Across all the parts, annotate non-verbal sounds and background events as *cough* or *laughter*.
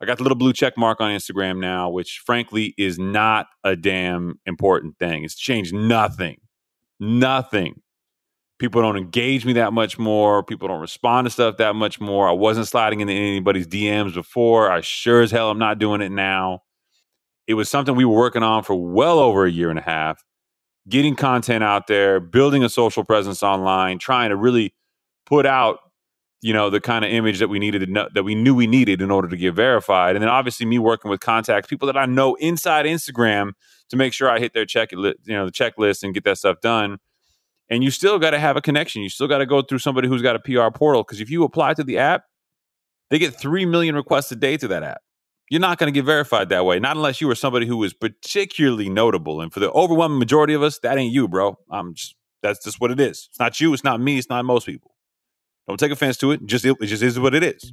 I got the little blue check mark on Instagram now, which frankly is not a damn important thing. It's changed nothing. Nothing. People don't engage me that much more. People don't respond to stuff that much more. I wasn't sliding into anybody's DMs before. I sure as hell am not doing it now. It was something we were working on for well over a year and a half, getting content out there, building a social presence online, trying to really put out you know the kind of image that we needed to know, that we knew we needed in order to get verified. And then obviously me working with contacts people that i know inside instagram to make sure i hit their check you know the checklist and get that stuff done. And you still got to have a connection. You still got to go through somebody who's got a pr portal because if you apply to the app they get 3 million requests a day to that app. You're not going to get verified that way not unless you were somebody who was particularly notable. And for the overwhelming majority of us that ain't you bro. I'm just that's just what it is. It's not you it's not me it's not most people don't take offense to it. Just it, it just is what it is.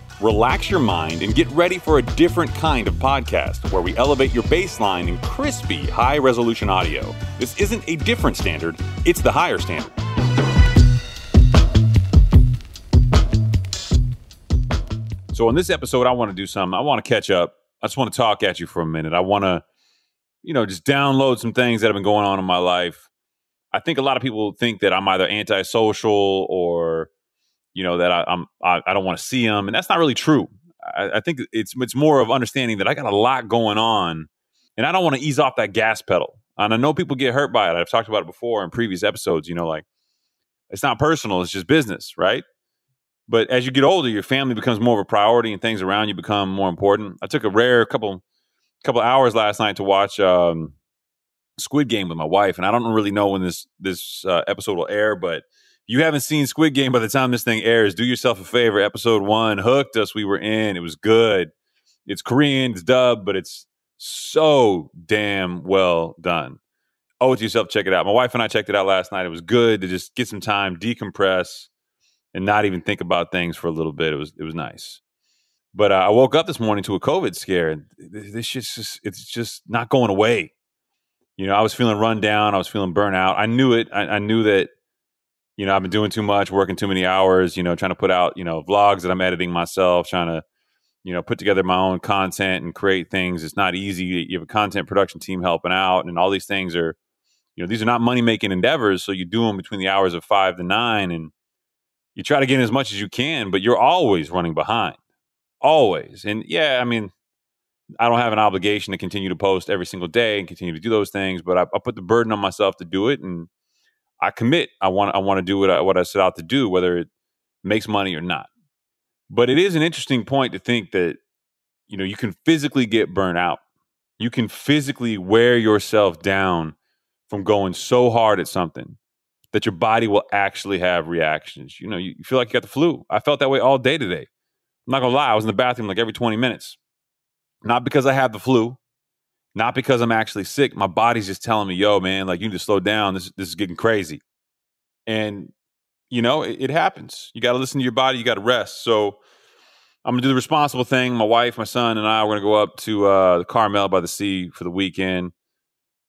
relax your mind, and get ready for a different kind of podcast where we elevate your baseline in crispy, high resolution audio. This isn't a different standard, it's the higher standard. So, in this episode, I want to do something. I want to catch up. I just want to talk at you for a minute. I want to, you know, just download some things that have been going on in my life. I think a lot of people think that I'm either antisocial or you know that I, I'm I, I don't want to see them, and that's not really true. I, I, think it's it's more of understanding that I got a lot going on, and I don't want to ease off that gas pedal. And I know people get hurt by it. I've talked about it before in previous episodes. You know, like it's not personal; it's just business, right? But as you get older, your family becomes more of a priority, and things around you become more important. I took a rare couple couple hours last night to watch um, Squid Game with my wife, and I don't really know when this this uh, episode will air, but you haven't seen Squid Game by the time this thing airs, do yourself a favor. Episode one hooked us. We were in. It was good. It's Korean, it's dubbed, but it's so damn well done. Owe it to yourself. Check it out. My wife and I checked it out last night. It was good to just get some time, decompress, and not even think about things for a little bit. It was it was nice. But uh, I woke up this morning to a COVID scare, and this just it's just not going away. You know, I was feeling run down. I was feeling burnout. I knew it. I, I knew that you know, I've been doing too much, working too many hours, you know, trying to put out, you know, vlogs that I'm editing myself, trying to, you know, put together my own content and create things. It's not easy. You have a content production team helping out, and all these things are, you know, these are not money making endeavors. So you do them between the hours of five to nine, and you try to get as much as you can, but you're always running behind, always. And yeah, I mean, I don't have an obligation to continue to post every single day and continue to do those things, but I, I put the burden on myself to do it, and I commit. I want I want to do what I, what I set out to do, whether it makes money or not. But it is an interesting point to think that you know you can physically get burnt out. You can physically wear yourself down from going so hard at something that your body will actually have reactions. You know, you, you feel like you got the flu. I felt that way all day today. I'm not gonna lie, I was in the bathroom like every 20 minutes. Not because I have the flu, not because I'm actually sick. My body's just telling me, yo, man, like you need to slow down. This this is getting crazy. And you know, it, it happens. You got to listen to your body. You got to rest. So I'm gonna do the responsible thing. My wife, my son, and I we're gonna go up to uh, the Carmel by the sea for the weekend,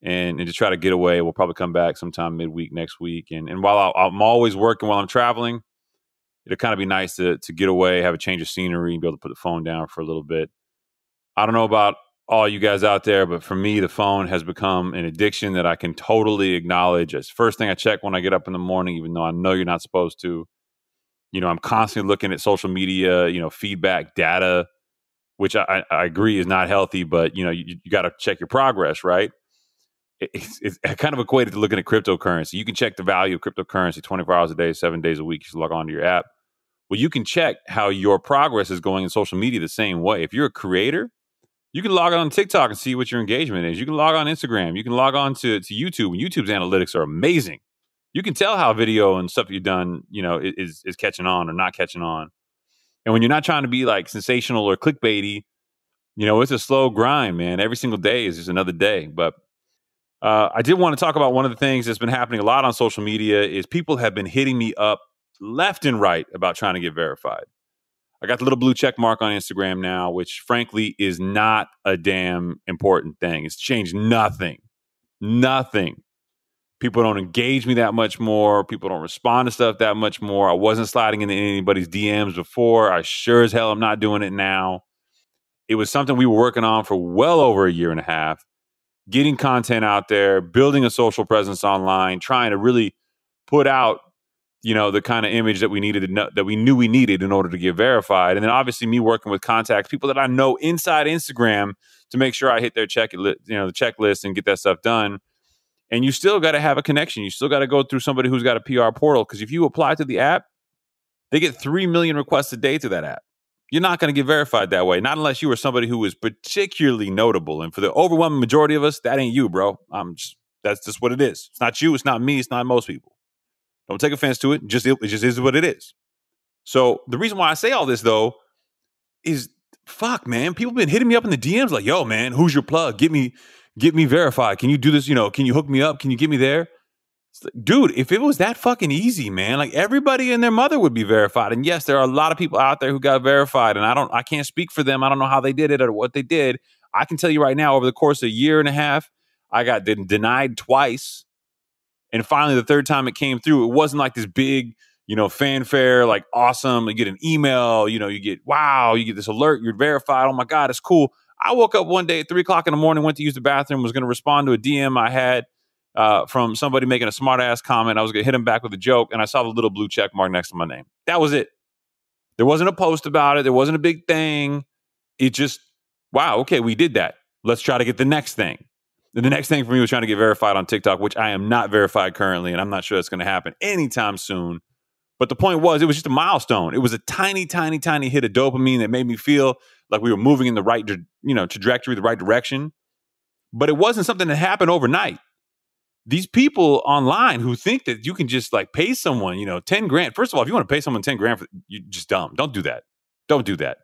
and, and to try to get away. We'll probably come back sometime midweek next week. And and while i am always working while I'm traveling, it'll kind of be nice to to get away, have a change of scenery, and be able to put the phone down for a little bit. I don't know about all you guys out there, but for me, the phone has become an addiction that I can totally acknowledge. As first thing I check when I get up in the morning, even though I know you're not supposed to. You know, I'm constantly looking at social media, you know, feedback, data, which I, I agree is not healthy, but you know, you, you got to check your progress, right? It's, it's, kind of equated to looking at cryptocurrency. You can check the value of cryptocurrency 24 hours a day, seven days a week. You log on to your app. Well, you can check how your progress is going in social media the same way. If you're a creator, you can log on TikTok and see what your engagement is. You can log on Instagram. You can log on to, to YouTube. And YouTube's analytics are amazing. You can tell how video and stuff you've done, you know, is is catching on or not catching on. And when you're not trying to be like sensational or clickbaity, you know, it's a slow grind, man. Every single day is just another day. But uh, I did want to talk about one of the things that's been happening a lot on social media is people have been hitting me up left and right about trying to get verified. I got the little blue check mark on Instagram now, which frankly is not a damn important thing. It's changed nothing. Nothing. People don't engage me that much more. People don't respond to stuff that much more. I wasn't sliding into anybody's DMs before. I sure as hell I'm not doing it now. It was something we were working on for well over a year and a half, getting content out there, building a social presence online, trying to really put out, you know, the kind of image that we needed know, that we knew we needed in order to get verified. And then obviously me working with contacts, people that I know inside Instagram to make sure I hit their check, you know, the checklist and get that stuff done and you still got to have a connection. You still got to go through somebody who's got a PR portal because if you apply to the app, they get 3 million requests a day to that app. You're not going to get verified that way, not unless you are somebody who is particularly notable. And for the overwhelming majority of us, that ain't you, bro. I'm just that's just what it is. It's not you, it's not me, it's not most people. Don't take offense to it. Just it just is what it is. So the reason why I say all this though is fuck, man. People been hitting me up in the DMs like, yo, man, who's your plug? Get me get me verified. Can you do this? You know, can you hook me up? Can you get me there? Dude, if it was that fucking easy, man, like everybody and their mother would be verified. And yes, there are a lot of people out there who got verified, and I don't, I can't speak for them. I don't know how they did it or what they did. I can tell you right now, over the course of a year and a half, I got denied twice, and finally, the third time it came through, it wasn't like this big, you know, fanfare, like awesome. You get an email, you know, you get wow, you get this alert, you're verified. Oh my god, it's cool. I woke up one day at three o'clock in the morning, went to use the bathroom, was going to respond to a DM I had uh, from somebody making a smart ass comment. I was going to hit him back with a joke, and I saw the little blue check mark next to my name. That was it. There wasn't a post about it. There wasn't a big thing. It just, wow, okay, we did that. Let's try to get the next thing. The next thing for me was trying to get verified on TikTok, which I am not verified currently, and I'm not sure that's going to happen anytime soon. But the point was, it was just a milestone. It was a tiny, tiny, tiny hit of dopamine that made me feel like we were moving in the right, you know, trajectory, the right direction. But it wasn't something that happened overnight. These people online who think that you can just like pay someone, you know, 10 grand. First of all, if you want to pay someone 10 grand, for, you just dumb. Don't do that. Don't do that.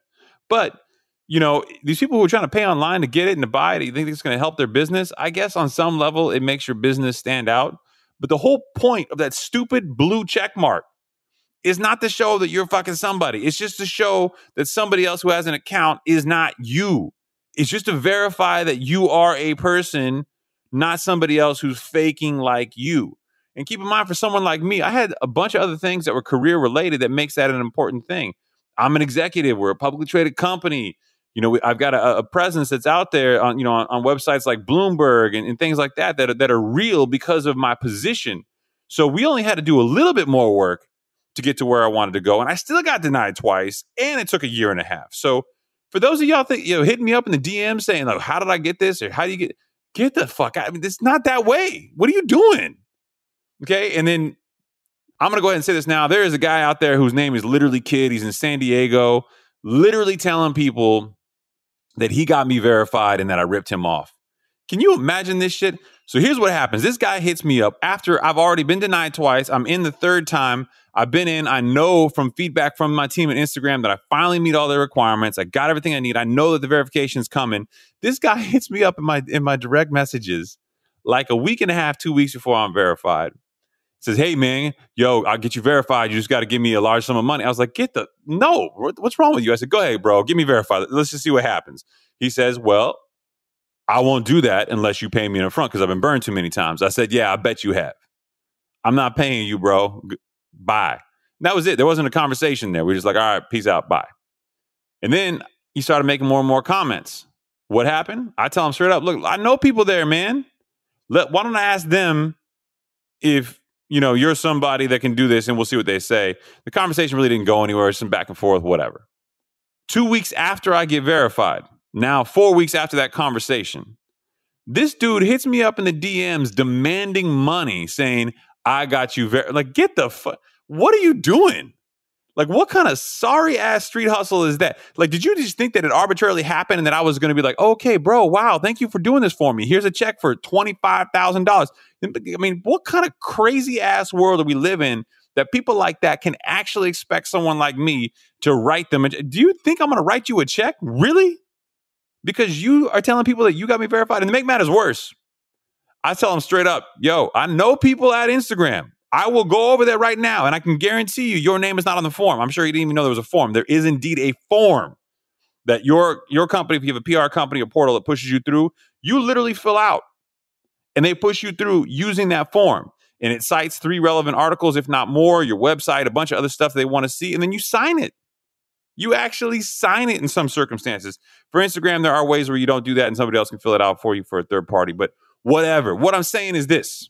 But, you know, these people who are trying to pay online to get it and to buy it, you think it's going to help their business? I guess on some level, it makes your business stand out. But the whole point of that stupid blue check mark is not to show that you're fucking somebody. It's just to show that somebody else who has an account is not you. It's just to verify that you are a person, not somebody else who's faking like you. And keep in mind, for someone like me, I had a bunch of other things that were career related that makes that an important thing. I'm an executive. We're a publicly traded company. You know, we, I've got a, a, presence that's out there on, you know, on, on websites like Bloomberg and, and, things like that that are, that are real because of my position. So we only had to do a little bit more work to get to where I wanted to go. And I still got denied twice, and it took a year and a half. So for those of y'all think, you know, hitting me up in the DM saying, like, how did I get this? Or how do you get get the fuck out? I mean, it's not that way. What are you doing? Okay. And then I'm gonna go ahead and say this now. There is a guy out there whose name is literally Kid. He's in San Diego, literally telling people that he got me verified and that I ripped him off. Can you imagine this shit? So here's what happens. This guy hits me up after I've already been denied twice. I'm in the third time. I've been in. I know from feedback from my team at Instagram that I finally meet all the requirements. I got everything I need. I know that the verification is coming. This guy *laughs* hits me up in my in my direct messages like a week and a half, two weeks before I'm verified. Says, "Hey man, yo, I'll get you verified. You just got to give me a large sum of money." I was like, "Get the no. What's wrong with you?" I said, "Go ahead, bro. Give me verified. Let's just see what happens." He says, "Well." I won't do that unless you pay me in front because I've been burned too many times. I said, Yeah, I bet you have. I'm not paying you, bro. Bye. And that was it. There wasn't a conversation there. We are just like, all right, peace out, bye. And then he started making more and more comments. What happened? I tell him straight up, look, I know people there, man. Let, why don't I ask them if you know you're somebody that can do this, and we'll see what they say. The conversation really didn't go anywhere. It's some back and forth, whatever. Two weeks after I get verified, now four weeks after that conversation, this dude hits me up in the DMs demanding money, saying, I got you. Ver-. Like, get the fuck. What are you doing? Like, what kind of sorry ass street hustle is that? Like, did you just think that it arbitrarily happened and that I was going to be like, okay, bro, wow, thank you for doing this for me. Here's a check for $25,000. I mean, what kind of crazy ass world do we live in that people like that can actually expect someone like me to write them? Uh, do you think I'm going to write you a check? Really? Because you are telling people that you got me verified. And to make matters worse, I tell them straight up, yo, I know people at Instagram. I will go over there right now and I can guarantee you your name is not on the form. I'm sure you didn't even know there was a form. There is indeed a form that your your company, if you have a PR company, a portal that pushes you through, you literally fill out and they push you through using that form. And it cites three relevant articles, if not more, your website, a bunch of other stuff they want to see, and then you sign it. You actually sign it in some circumstances. For Instagram, there are ways where you don't do that and somebody else can fill it out for you for a third party, but whatever. What I'm saying is this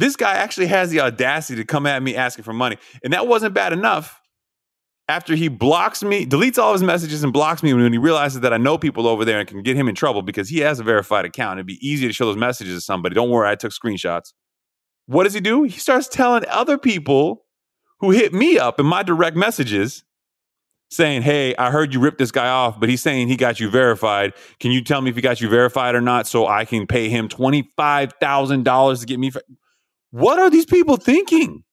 this guy actually has the audacity to come at me asking for money. And that wasn't bad enough. After he blocks me, deletes all his messages and blocks me when he realizes that I know people over there and can get him in trouble because he has a verified account. It'd be easy to show those messages to somebody. Don't worry, I took screenshots. What does he do? He starts telling other people who hit me up in my direct messages saying, Hey, I heard you ripped this guy off, but he's saying he got you verified. Can you tell me if he got you verified or not so I can pay him $25,000 to get me? What are these people thinking?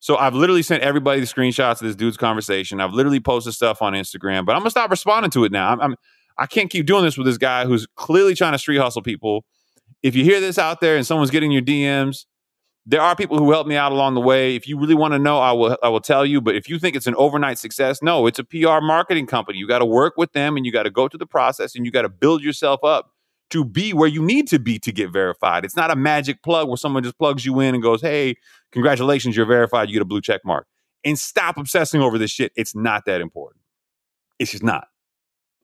So I've literally sent everybody the screenshots of this dude's conversation. I've literally posted stuff on Instagram, but I'm gonna stop responding to it now. I'm, I'm I can't keep doing this with this guy who's clearly trying to street hustle people. If you hear this out there and someone's getting your DMs, there are people who help me out along the way. If you really want to know, I will I will tell you. But if you think it's an overnight success, no, it's a PR marketing company. You got to work with them and you got to go through the process and you got to build yourself up to be where you need to be to get verified. It's not a magic plug where someone just plugs you in and goes, hey, congratulations, you're verified, you get a blue check mark. And stop obsessing over this shit. It's not that important. It's just not.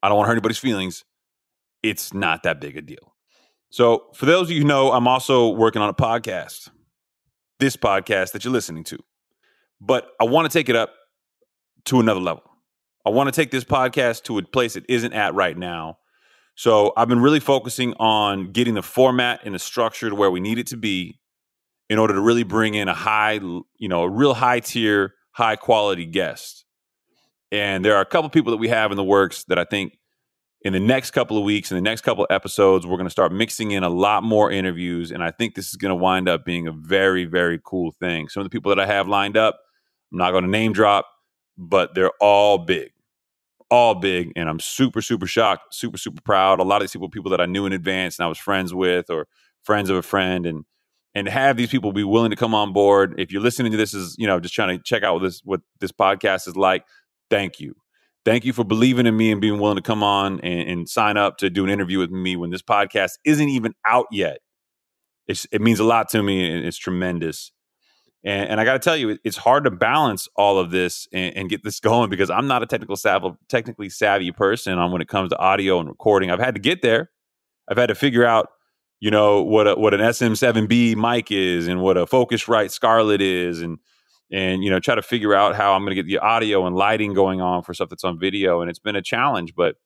I don't want to hurt anybody's feelings. It's not that big a deal. So, for those of you who know, I'm also working on a podcast, this podcast that you're listening to. But I want to take it up to another level. I want to take this podcast to a place it isn't at right now so I've been really focusing on getting the format and the structure to where we need it to be in order to really bring in a high, you know, a real high tier, high quality guest. And there are a couple of people that we have in the works that I think in the next couple of weeks, in the next couple of episodes, we're going to start mixing in a lot more interviews. And I think this is going to wind up being a very, very cool thing. Some of the people that I have lined up, I'm not going to name drop, but they're all big all big, and I'm super, super shocked, super, super proud. A lot of these people, people that I knew in advance and I was friends with, or friends of a friend, and and have these people be willing to come on board. If you're listening to this, is you know just trying to check out what this what this podcast is like. Thank you, thank you for believing in me and being willing to come on and, and sign up to do an interview with me when this podcast isn't even out yet. It's, it means a lot to me, and it's tremendous. And, and I got to tell you, it's hard to balance all of this and, and, get this *laughs* going because I'm not a technical savvy, technically savvy person on when it comes to audio and recording. I've had to get there. I've had to figure out, you know, what a, what an SM7B mic is and what a Focusrite Scarlett is, and and you know, try to figure out how I'm going to get the audio and lighting going on for stuff that's on video. And it's been a challenge, but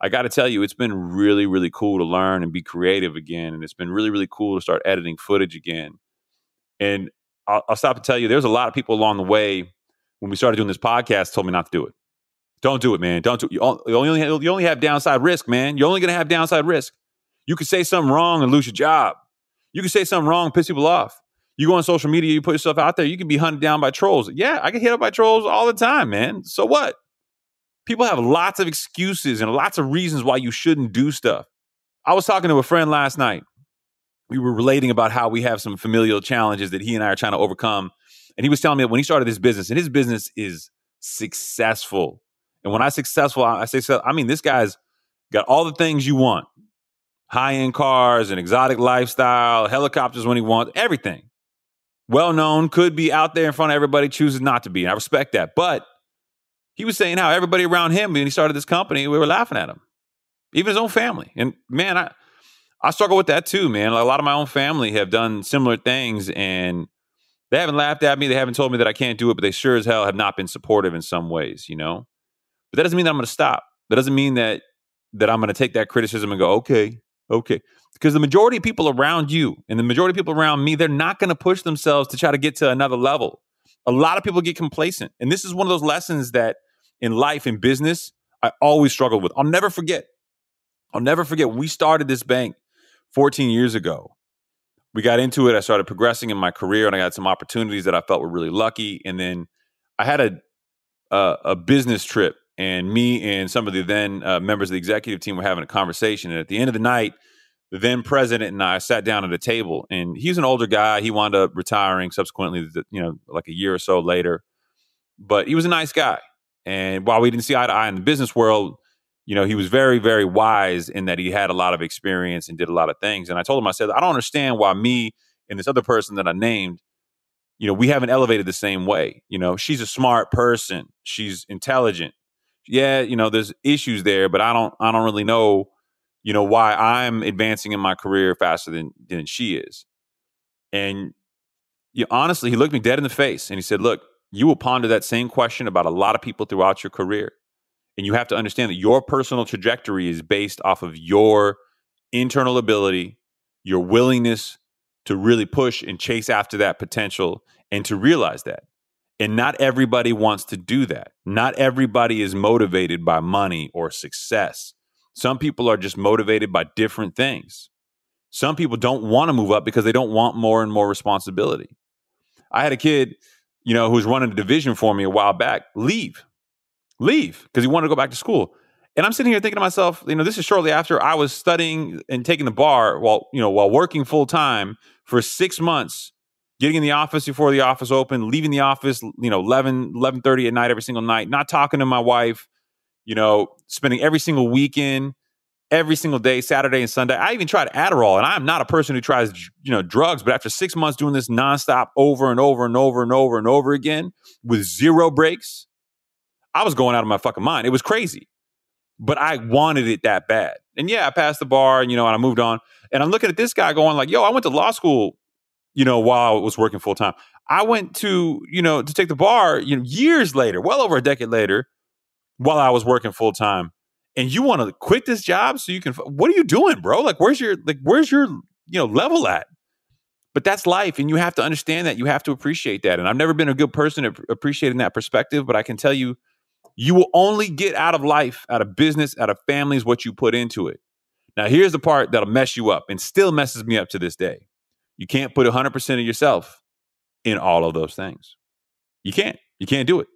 I got to tell you, it's been really, really cool to learn and be creative again, and it's been really, really cool to start editing footage again. And I'll, I'll stop and tell you, there's a lot of people along the way when we started doing this podcast told me not to do it. Don't do it, man. Don't do it. You only, you only have downside risk, man. You're only going to have downside risk. You could say something wrong and lose your job. You could say something wrong, piss people off. You go on social media, you put yourself out there, you can be hunted down by trolls. Yeah, I get hit up by trolls all the time, man. So what? People have lots of excuses and lots of reasons why you shouldn't do stuff. I was talking to a friend last night we were relating about how we have some familial challenges that he and I are trying to overcome. And he was telling me that when he started this business, and his business is successful. And when I successful, I say, I mean, this guy's got all the things you want high end cars, an exotic lifestyle, helicopters when he wants, everything. Well known, could be out there in front of everybody, chooses not to be. And I respect that. But he was saying how everybody around him, when he started this company, we were laughing at him, even his own family. And man, I, I struggle with that too, man. Like A lot of my own family have done similar things and they haven't laughed at me. They haven't told me that I can't do it, but they sure as hell have not been supportive in some ways, you know? But that doesn't mean that I'm going to stop. That doesn't mean that that I'm going to take that criticism and go, okay, okay. Because the majority of people around you and the majority of people around me, they're not going to push themselves to try to get to another level. A lot of people get complacent. And this is one of those lessons that in life, in business, I always struggled with. I'll never forget. I'll never forget we started this bank 14 years ago. We got into it. I started progressing in my career and I got some opportunities that I felt were really lucky. And then I had a, a, a business trip and me and some of the then uh, members of the executive team were having a conversation. And at the end of the night, the then president and I sat down at a table. And he's an older guy. He wound up retiring subsequently, you know, like a year or so later. But he was a nice guy. And while we didn't see eye to eye in the business world, you know, he was very, very wise in that he had a lot of experience and did a lot of things. And I told him, I said, I don't understand why me and this other person that I named you know, we haven't elevated the same way. You know, she's a smart person. She's intelligent yeah, you know, there's issues there, but I don't I don't really know, you know, why I'm advancing in my career faster than than she is. And you know, honestly, he looked me dead in the face and he said, "Look, you will ponder that same question about a lot of people throughout your career. And you have to understand that your personal trajectory is based off of your internal ability, your willingness to really push and chase after that potential and to realize that. And not everybody wants to do that. Not everybody is motivated by money or success. Some people are just motivated by different things. Some people don't want to move up because they don't want more and more responsibility. I had a kid, you know, who was running a division for me a while back leave, leave because he wanted to go back to school. And I'm sitting here thinking to myself, you know, this is shortly after I was studying and taking the bar while, you know, while working full time for six months getting in the office before the office opened, leaving the office, you know, 11, 11.30 at night every single night, not talking to my wife, you know, spending every single weekend, every single day, Saturday and Sunday. I even tried Adderall, and I'm not a person who tries, you know, drugs, but after six months doing this nonstop over and over and over and over and over again with zero breaks, I was going out of my fucking mind. It was crazy. But I wanted it that bad. And yeah, I passed the bar, and you know, and I moved on. And I'm looking at this guy going like, yo, I went to law school you know, while I was working full time. I went to, you know, to take the bar, you know, years later, well over a decade later, while I was working full time. And you want to quit this job so you can what are you doing, bro? Like where's your like where's your, you know, level at? But that's life and you have to understand that. You have to appreciate that. And I've never been a good person at appreciating that perspective, but I can tell you you will only get out of life, out of business, out of families what you put into it. Now, here's the part that'll mess you up and still messes me up to this day. You can't put 100% of yourself in all of those things. You can't. You can't do it.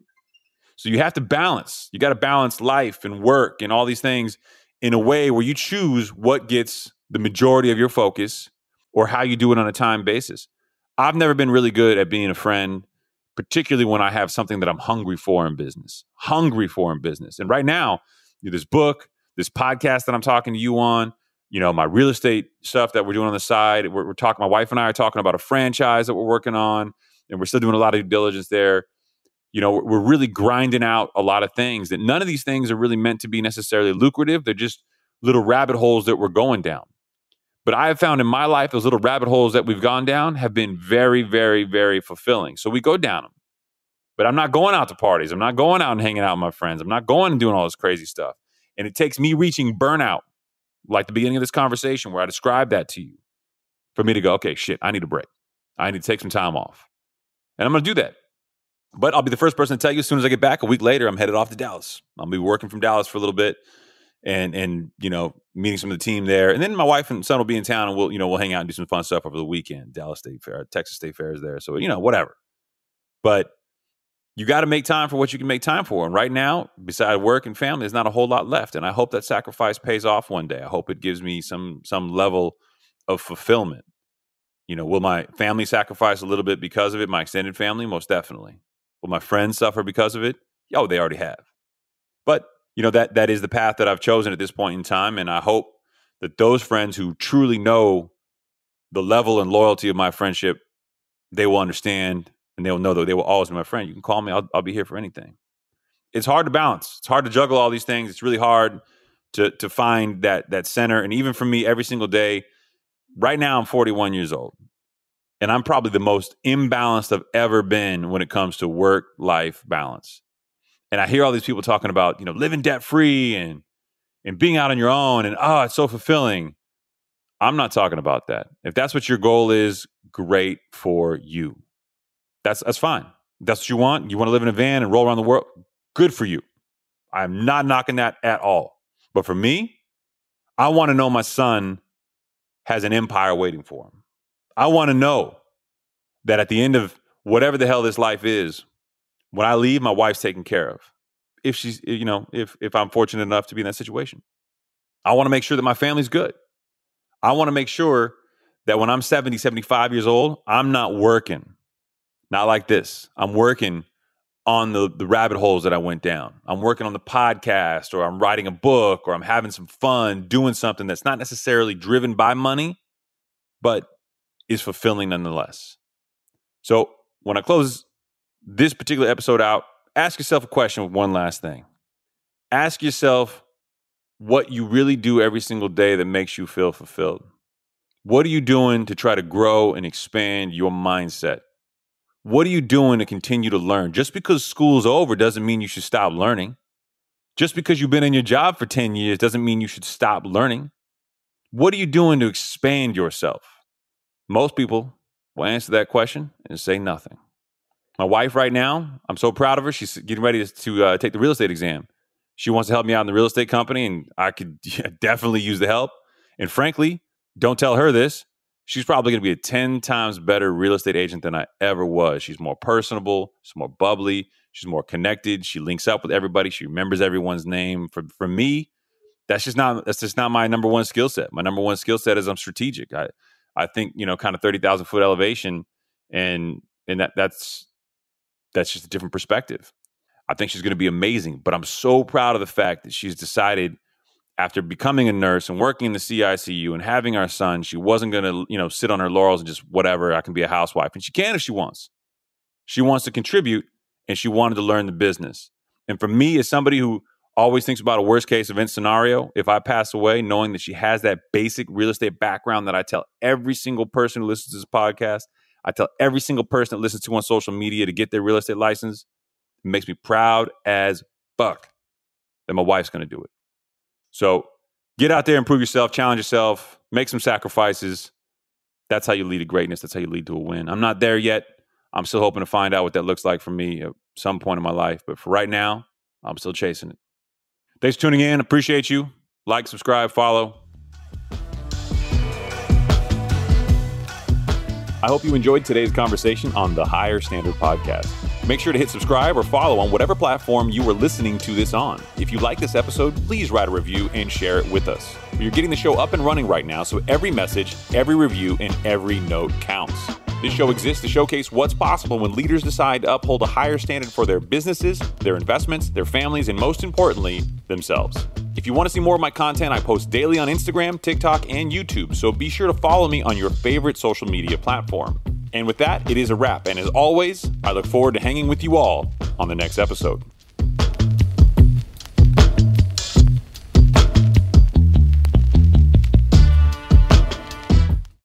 So you have to balance. You got to balance life and work and all these things in a way where you choose what gets the majority of your focus or how you do it on a time basis. I've never been really good at being a friend, particularly when I have something that I'm hungry for in business. Hungry for in business. And right now, this book, this podcast that I'm talking to you on, you know, my real estate stuff that we're doing on the side. We're, we're, talking, my wife and I are talking about a franchise that we're working on, and we're still doing a lot of due diligence there. You know, we're really grinding out a lot of things that none of these things are really meant to be necessarily lucrative. They're just little rabbit holes that we're going down. But I have found in my life, those little rabbit holes that we've gone down have been very, very, very fulfilling. So we go down them. But I'm not going out to parties. I'm not going out and hanging out with my friends. I'm not going and doing all this crazy stuff. And it takes me reaching burnout like the beginning of this conversation where I described that to you, for me to go, okay, shit, I need a break. I need to take some time off. And I'm going to do that. But I'll be the first person to tell you as soon as I get back. A week later, I'm headed off to Dallas. I'll be working from Dallas for a little bit and and you know meeting some of the team there and then my wife and son will be in town and we'll you know we'll hang out and do some fun stuff over the weekend dallas state fair texas state fair is there so you know whatever but you got to make time for what you can make time for. And right now, beside work and family, there's not a whole lot left. And I hope that sacrifice pays off one day. I hope it gives me some some level of fulfillment. You know, will my family sacrifice a little bit because of it? My extended family, most definitely. Will my friends suffer because of it? Oh, they already have. But you know that that is the path that I've chosen at this point in time, and I hope that those friends who truly know the level and loyalty of my friendship, they will understand and they'll know that they will always be my friend. You can call me. I'll, I'll be here for anything. It's hard to balance. It's hard to juggle all these things. It's really hard to to find that that center. And even for me, every single day. Right now, I'm 41 years old, and I'm probably the most imbalanced I've ever been when it comes to work life balance. And I hear all these people talking about, you know, living debt free and and being out on your own and oh, it's so fulfilling. I'm not talking about that. If that's what your goal is, great for you. That's that's fine. That's what you want. You want to live in a van and roll around the world. Good for you. I'm not knocking that at all. But for me, I want to know my son has an empire waiting for him. I want to know that at the end of whatever the hell this life is, when I leave, my wife's taken care of. If she's, you know, if if I'm fortunate enough to be in that situation, I want to make sure that my family's good. I want to make sure that when I'm 70, 75 years old, I'm not working. Not like this. I'm working on the, the rabbit holes that I went down. I'm working on the podcast or I'm writing a book or I'm having some fun doing something that's not necessarily driven by money, but is fulfilling nonetheless. So when I close this particular episode out, ask yourself a question with one last thing. Ask yourself what you really do every single day that makes you feel fulfilled. What are you doing to try to grow and expand your mindset? What are you doing to continue to learn? Just because school's over doesn't mean you should stop learning. Just because you've been in your job for 10 years doesn't mean you should stop learning. What are you doing to expand yourself? Most people will answer that question and say nothing. My wife, right now, I'm so proud of her. She's getting ready to uh, take the real estate exam. She wants to help me out in the real estate company, and I could *laughs* yeah, definitely use the help. And frankly, don't tell her this. She's probably going to be a 10 times better real estate agent than I ever was. She's more personable, she's more bubbly, she's more connected. She links up with everybody, she remembers everyone's name. For for me, that's just not that's just not my number one skill set. My number one skill set is I'm strategic. I I think, you know, kind of 30,000 foot elevation and and that that's that's just a different perspective. I think she's going to be amazing, but I'm so proud of the fact that she's decided after becoming a nurse and working in the CICU and having our son, she wasn't going to, you know, sit on her laurels and just whatever, I can be a housewife. And she can if she wants. She wants to contribute and she wanted to learn the business. And for me, as somebody who always thinks about a worst case event scenario, if I pass away, knowing that she has that basic real estate background that I tell every single person who listens to this podcast, I tell every single person that listens to on social media to get their real estate license, it makes me proud as fuck that my wife's going to do it. So get out there, improve yourself, challenge yourself, make some sacrifices. That's how you lead to greatness. That's how you lead to a win. I'm not there yet. I'm still hoping to find out what that looks like for me at some point in my life. But for right now, I'm still chasing it. Thanks for tuning in. Appreciate you. Like, subscribe, follow. I hope you enjoyed today's conversation on the Higher Standard Podcast. Make sure to hit subscribe or follow on whatever platform you are listening to this on. If you like this episode, please write a review and share it with us. You're getting the show up and running right now, so every message, every review, and every note counts. This show exists to showcase what's possible when leaders decide to uphold a higher standard for their businesses, their investments, their families, and most importantly, themselves. If you want to see more of my content, I post daily on Instagram, TikTok, and YouTube, so be sure to follow me on your favorite social media platform. And with that, it is a wrap. And as always, I look forward to hanging with you all on the next episode.